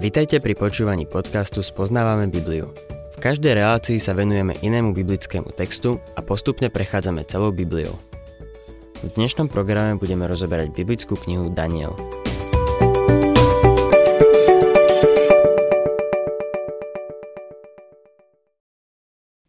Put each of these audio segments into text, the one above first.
Vitajte pri počúvaní podcastu Spoznávame Bibliu. V každej relácii sa venujeme inému biblickému textu a postupne prechádzame celou Bibliou. V dnešnom programe budeme rozoberať biblickú knihu Daniel.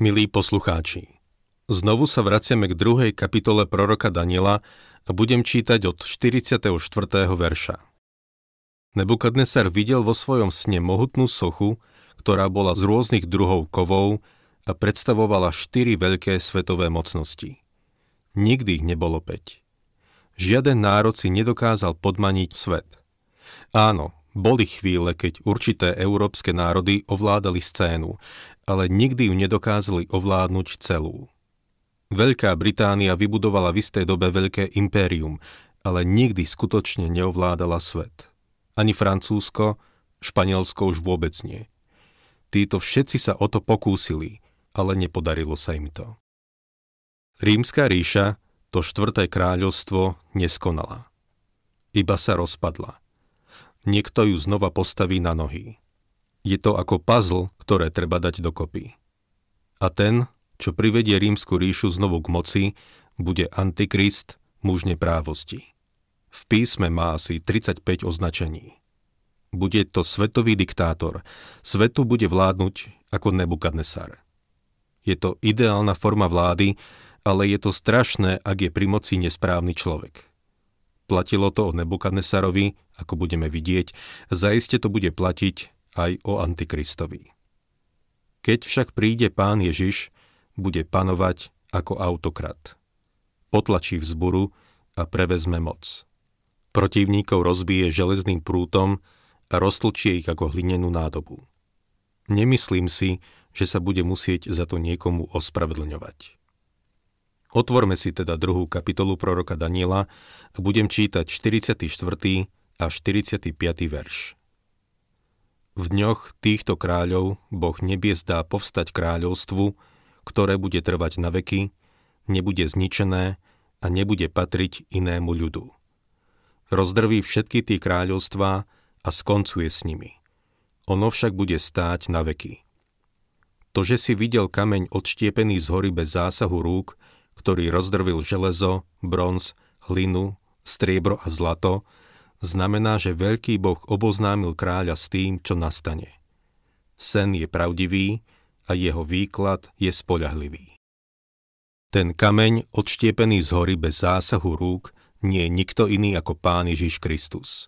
Milí poslucháči, znovu sa vraciame k druhej kapitole proroka Daniela a budem čítať od 44. verša. Nebukadnesar videl vo svojom sne mohutnú sochu, ktorá bola z rôznych druhov kovov a predstavovala štyri veľké svetové mocnosti. Nikdy ich nebolo päť. Žiaden národ si nedokázal podmaniť svet. Áno, boli chvíle, keď určité európske národy ovládali scénu, ale nikdy ju nedokázali ovládnuť celú. Veľká Británia vybudovala v istej dobe veľké impérium, ale nikdy skutočne neovládala svet ani Francúzsko, Španielsko už vôbec nie. Títo všetci sa o to pokúsili, ale nepodarilo sa im to. Rímska ríša, to štvrté kráľovstvo, neskonala. Iba sa rozpadla. Niekto ju znova postaví na nohy. Je to ako puzzle, ktoré treba dať dokopy. A ten, čo privedie rímsku ríšu znovu k moci, bude antikrist, muž neprávosti. V písme má asi 35 označení. Bude to svetový diktátor. Svetu bude vládnuť ako Nebukadnesar. Je to ideálna forma vlády, ale je to strašné, ak je pri moci nesprávny človek. Platilo to o Nebukadnesarovi, ako budeme vidieť, zaiste to bude platiť aj o Antikristovi. Keď však príde pán Ježiš, bude panovať ako autokrat. Potlačí vzburu a prevezme moc. Protivníkov rozbije železným prútom a roztlčie ich ako hlinenú nádobu. Nemyslím si, že sa bude musieť za to niekomu ospravedlňovať. Otvorme si teda druhú kapitolu proroka Daniela a budem čítať 44. a 45. verš. V dňoch týchto kráľov Boh nebies dá povstať kráľovstvu, ktoré bude trvať na veky, nebude zničené a nebude patriť inému ľudu rozdrví všetky tie kráľovstvá a skoncuje s nimi. Ono však bude stáť na veky. To, že si videl kameň odštiepený z hory bez zásahu rúk, ktorý rozdrvil železo, bronz, hlinu, striebro a zlato, znamená, že veľký boh oboznámil kráľa s tým, čo nastane. Sen je pravdivý a jeho výklad je spoľahlivý. Ten kameň, odštiepený z hory bez zásahu rúk, nie je nikto iný ako Pán Ježiš Kristus.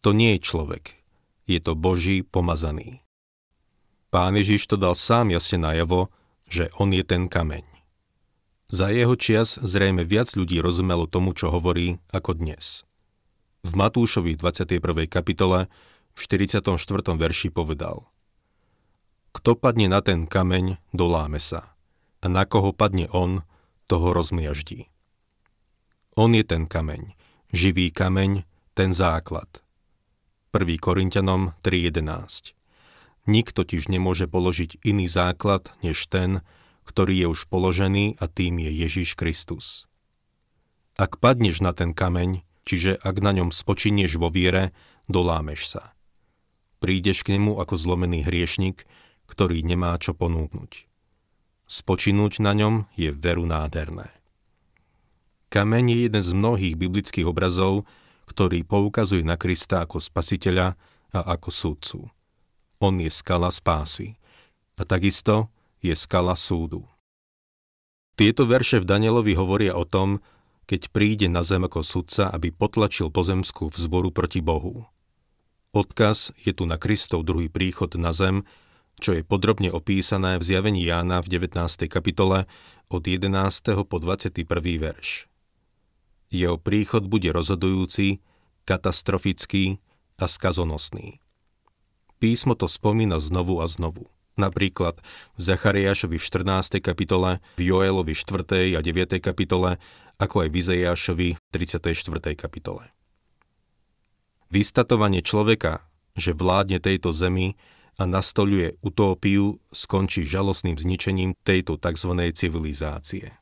To nie je človek, je to Boží pomazaný. Pán Ježiš to dal sám jasne najavo, že on je ten kameň. Za jeho čias zrejme viac ľudí rozumelo tomu, čo hovorí, ako dnes. V Matúšovi 21. kapitole v 44. verši povedal Kto padne na ten kameň, doláme sa. A na koho padne on, toho rozmiaždí. On je ten kameň, živý kameň, ten základ. 1. Korintianom 3.11 Nik totiž nemôže položiť iný základ, než ten, ktorý je už položený a tým je Ježiš Kristus. Ak padneš na ten kameň, čiže ak na ňom spočinieš vo viere, dolámeš sa. Prídeš k nemu ako zlomený hriešnik, ktorý nemá čo ponúknuť. Spočinúť na ňom je veru nádherné. Kameň je jeden z mnohých biblických obrazov, ktorý poukazuje na Krista ako spasiteľa a ako súdcu. On je skala spásy. A takisto je skala súdu. Tieto verše v Danielovi hovoria o tom, keď príde na zem ako sudca, aby potlačil pozemskú vzboru proti Bohu. Odkaz je tu na Kristov druhý príchod na zem, čo je podrobne opísané v zjavení Jána v 19. kapitole od 11. po 21. verš. Jeho príchod bude rozhodujúci, katastrofický a skazonosný. Písmo to spomína znovu a znovu. Napríklad v Zachariášovi v 14. kapitole, v Joelovi 4. a 9. kapitole, ako aj v Izajášovi v 34. kapitole. Vystatovanie človeka, že vládne tejto zemi a nastoluje utópiu, skončí žalostným zničením tejto tzv. civilizácie.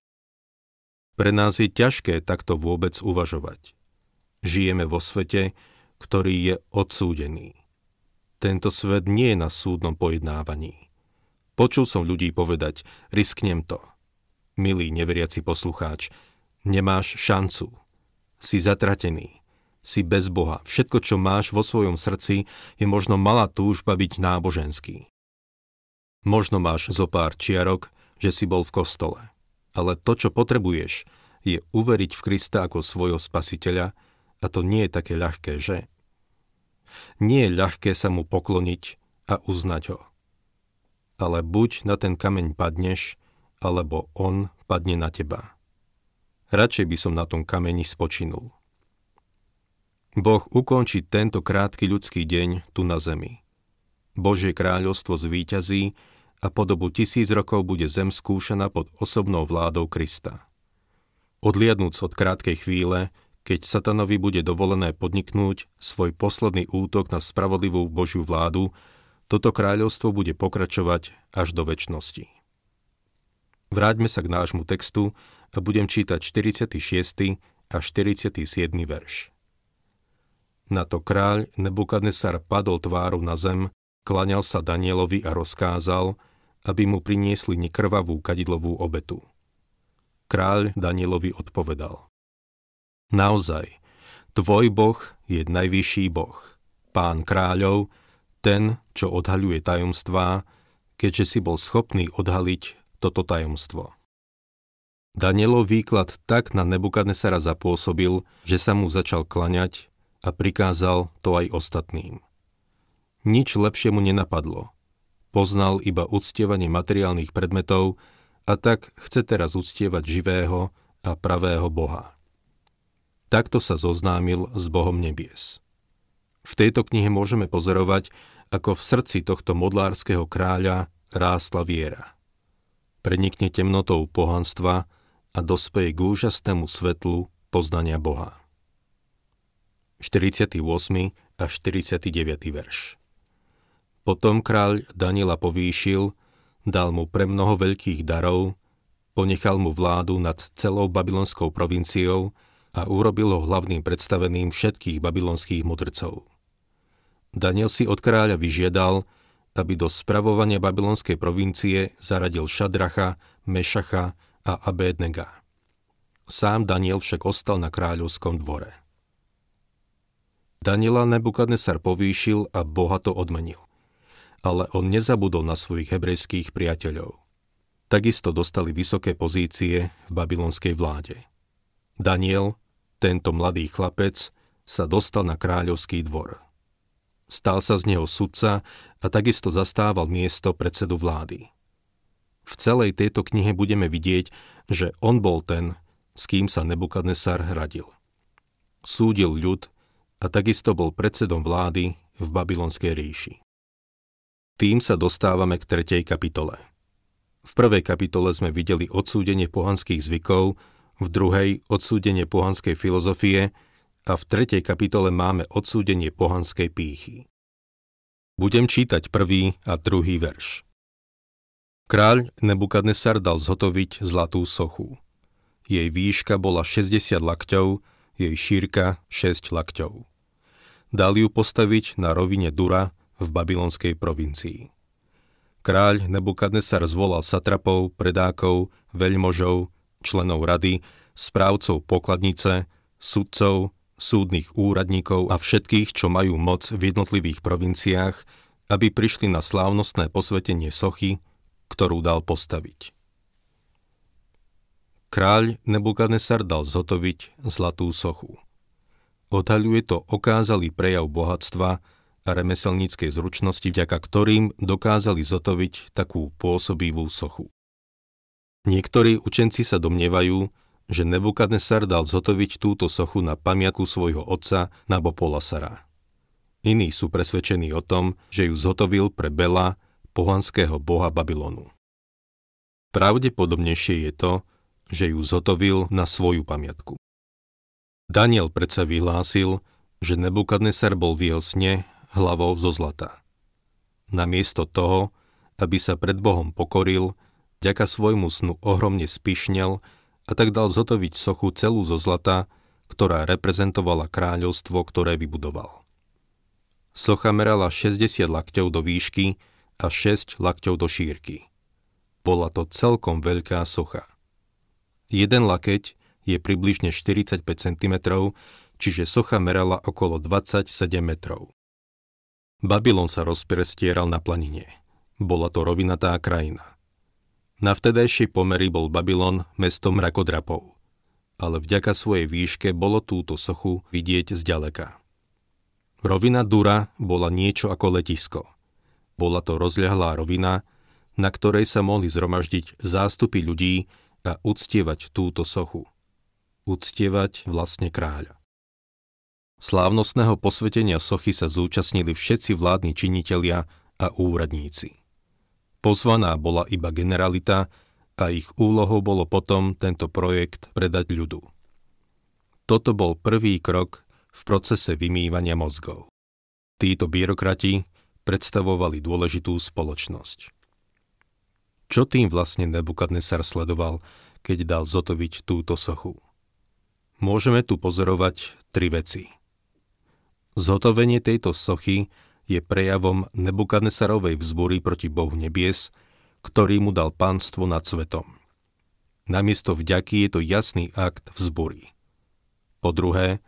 Pre nás je ťažké takto vôbec uvažovať. Žijeme vo svete, ktorý je odsúdený. Tento svet nie je na súdnom pojednávaní. Počul som ľudí povedať, risknem to. Milý neveriaci poslucháč, nemáš šancu. Si zatratený. Si bez Boha. Všetko, čo máš vo svojom srdci, je možno malá túžba byť náboženský. Možno máš zo pár čiarok, že si bol v kostole. Ale to, čo potrebuješ, je uveriť v Krista ako svojho spasiteľa a to nie je také ľahké, že? Nie je ľahké sa mu pokloniť a uznať ho. Ale buď na ten kameň padneš, alebo on padne na teba. Radšej by som na tom kameni spočinul. Boh ukončí tento krátky ľudský deň tu na zemi. Božie kráľovstvo zvíťazí a po dobu tisíc rokov bude zem skúšaná pod osobnou vládou Krista. Odliadnúc od krátkej chvíle, keď satanovi bude dovolené podniknúť svoj posledný útok na spravodlivú Božiu vládu, toto kráľovstvo bude pokračovať až do väčšnosti. Vráťme sa k nášmu textu a budem čítať 46. a 47. verš. Na to kráľ Nebukadnesar padol tváru na zem, klaňal sa Danielovi a rozkázal, aby mu priniesli nekrvavú kadidlovú obetu. Kráľ Danielovi odpovedal. Naozaj, tvoj boh je najvyšší boh, pán kráľov, ten, čo odhaľuje tajomstvá, keďže si bol schopný odhaliť toto tajomstvo. Danielov výklad tak na Nebukadnesara zapôsobil, že sa mu začal klaňať a prikázal to aj ostatným. Nič lepšie mu nenapadlo. Poznal iba uctievanie materiálnych predmetov a tak chce teraz uctievať živého a pravého Boha. Takto sa zoznámil s Bohom nebies. V tejto knihe môžeme pozorovať, ako v srdci tohto modlárskeho kráľa rástla viera. Prenikne temnotou pohanstva a dospeje k úžasnému svetlu poznania Boha. 48. a 49. verš Potom kráľ Daniela povýšil, dal mu pre mnoho veľkých darov, ponechal mu vládu nad celou babylonskou provinciou a urobil ho hlavným predstaveným všetkých babylonských mudrcov. Daniel si od kráľa vyžiadal, aby do spravovania babylonskej provincie zaradil Šadracha, Mešacha a Abednega. Sám Daniel však ostal na kráľovskom dvore. Daniela Nebukadnesar povýšil a bohato odmenil. Ale on nezabudol na svojich hebrejských priateľov. Takisto dostali vysoké pozície v babylonskej vláde. Daniel, tento mladý chlapec, sa dostal na kráľovský dvor. Stal sa z neho sudca a takisto zastával miesto predsedu vlády. V celej tejto knihe budeme vidieť, že on bol ten, s kým sa Nebukadnesar hradil. Súdil ľud a takisto bol predsedom vlády v babylonskej ríši. Tým sa dostávame k tretej kapitole. V prvej kapitole sme videli odsúdenie pohanských zvykov, v druhej odsúdenie pohanskej filozofie a v tretej kapitole máme odsúdenie pohanskej pýchy. Budem čítať prvý a druhý verš. Kráľ Nebukadnesar dal zhotoviť zlatú sochu. Jej výška bola 60 lakťov, jej šírka 6 lakťov. Dal ju postaviť na rovine Dura v babylonskej provincii. Kráľ Nebukadnesar zvolal satrapov, predákov, veľmožov, členov rady, správcov pokladnice, sudcov, súdnych úradníkov a všetkých, čo majú moc v jednotlivých provinciách, aby prišli na slávnostné posvetenie sochy, ktorú dal postaviť. Kráľ Nebukadnesar dal zhotoviť zlatú sochu. Odhaľuje to okázalý prejav bohatstva a remeselníckej zručnosti, vďaka ktorým dokázali zotoviť takú pôsobivú sochu. Niektorí učenci sa domnievajú, že Nebukadnesar dal zotoviť túto sochu na pamiatku svojho otca Nabopolasara. Iní sú presvedčení o tom, že ju zotovil pre Bela, pohanského boha Babylonu. Pravdepodobnejšie je to, že ju zotovil na svoju pamiatku. Daniel predsa vyhlásil, že Nebukadnesar bol v jeho sne hlavou zo zlata. Namiesto toho, aby sa pred Bohom pokoril, vďaka svojmu snu ohromne spišnel a tak dal zotoviť sochu celú zo zlata, ktorá reprezentovala kráľovstvo, ktoré vybudoval. Socha merala 60 lakťov do výšky a 6 lakťov do šírky. Bola to celkom veľká socha. Jeden lakeť je približne 45 cm, čiže socha merala okolo 27 metrov. Babylon sa rozprestieral na planine. Bola to rovinatá krajina. Na vtedajšej pomery bol Babylon mestom mrakodrapov, ale vďaka svojej výške bolo túto sochu vidieť zďaleka. Rovina Dura bola niečo ako letisko. Bola to rozľahlá rovina, na ktorej sa mohli zhromaždiť zástupy ľudí a uctievať túto sochu. Uctievať vlastne kráľa. Slávnostného posvetenia sochy sa zúčastnili všetci vládni činitelia a úradníci. Pozvaná bola iba generalita a ich úlohou bolo potom tento projekt predať ľudu. Toto bol prvý krok v procese vymývania mozgov. Títo byrokrati predstavovali dôležitú spoločnosť. Čo tým vlastne Nebukadnesar sledoval, keď dal zotoviť túto sochu? Môžeme tu pozorovať tri veci. Zhotovenie tejto sochy je prejavom Nebukadnesarovej vzbory proti Bohu nebies, ktorý mu dal pánstvo nad svetom. Namiesto vďaky je to jasný akt vzbory. Po druhé,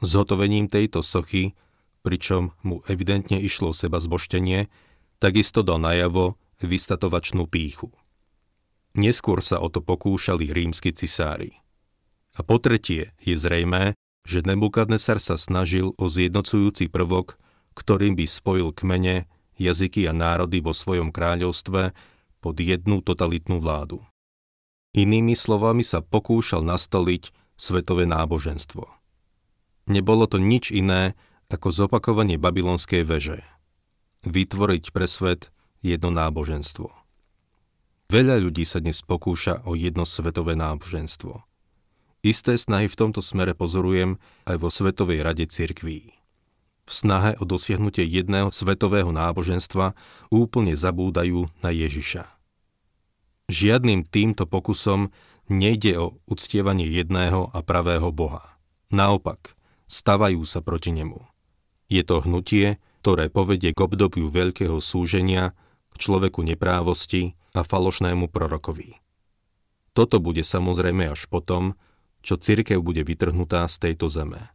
zhotovením tejto sochy, pričom mu evidentne išlo seba zboštenie, takisto dal najavo vystatovačnú píchu. Neskôr sa o to pokúšali rímsky cisári. A po tretie je zrejmé, že Nebukadnesar sa snažil o zjednocujúci prvok, ktorým by spojil kmene, jazyky a národy vo svojom kráľovstve pod jednu totalitnú vládu. Inými slovami sa pokúšal nastoliť svetové náboženstvo. Nebolo to nič iné ako zopakovanie babylonskej veže. Vytvoriť pre svet jedno náboženstvo. Veľa ľudí sa dnes pokúša o jedno svetové náboženstvo. Isté snahy v tomto smere pozorujem aj vo Svetovej rade cirkví. V snahe o dosiahnutie jedného svetového náboženstva úplne zabúdajú na Ježiša. Žiadnym týmto pokusom nejde o uctievanie jedného a pravého Boha. Naopak, stavajú sa proti nemu. Je to hnutie, ktoré povedie k obdobiu veľkého súženia, k človeku neprávosti a falošnému prorokovi. Toto bude samozrejme až potom, čo cirkev bude vytrhnutá z tejto zeme.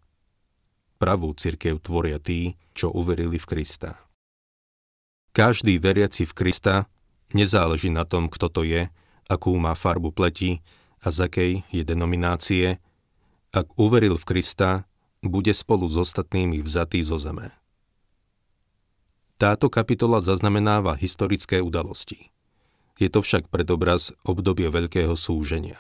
Pravú cirkev tvoria tí, čo uverili v Krista. Každý veriaci v Krista nezáleží na tom, kto to je, akú má farbu pleti a z akej je denominácie. Ak uveril v Krista, bude spolu s ostatnými vzatý zo zeme. Táto kapitola zaznamenáva historické udalosti. Je to však predobraz obdobie veľkého súženia.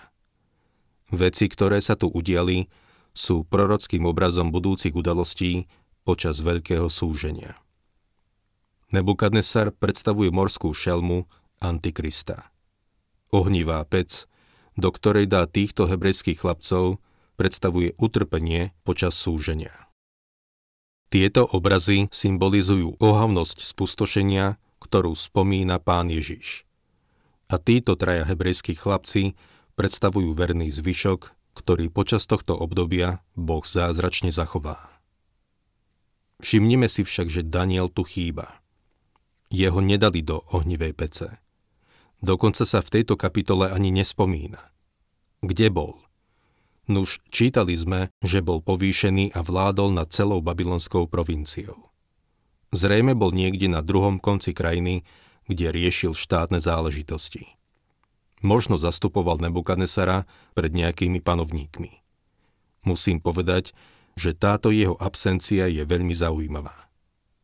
Veci, ktoré sa tu udiali, sú prorockým obrazom budúcich udalostí počas veľkého súženia. Nebukadnesar predstavuje morskú šelmu Antikrista. Ohnivá pec, do ktorej dá týchto hebrejských chlapcov, predstavuje utrpenie počas súženia. Tieto obrazy symbolizujú ohavnosť spustošenia, ktorú spomína pán Ježiš. A títo traja hebrejskí chlapci predstavujú verný zvyšok, ktorý počas tohto obdobia Boh zázračne zachová. Všimnime si však, že Daniel tu chýba. Jeho nedali do ohnivej pece. Dokonca sa v tejto kapitole ani nespomína. Kde bol? Nuž čítali sme, že bol povýšený a vládol nad celou babylonskou provinciou. Zrejme bol niekde na druhom konci krajiny, kde riešil štátne záležitosti. Možno zastupoval Nebukadnesara pred nejakými panovníkmi. Musím povedať, že táto jeho absencia je veľmi zaujímavá.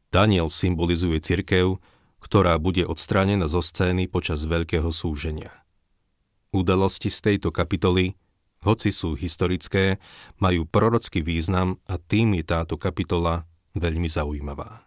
Daniel symbolizuje cirkev, ktorá bude odstránená zo scény počas veľkého súženia. Udalosti z tejto kapitoly hoci sú historické, majú prorocký význam a tým je táto kapitola veľmi zaujímavá.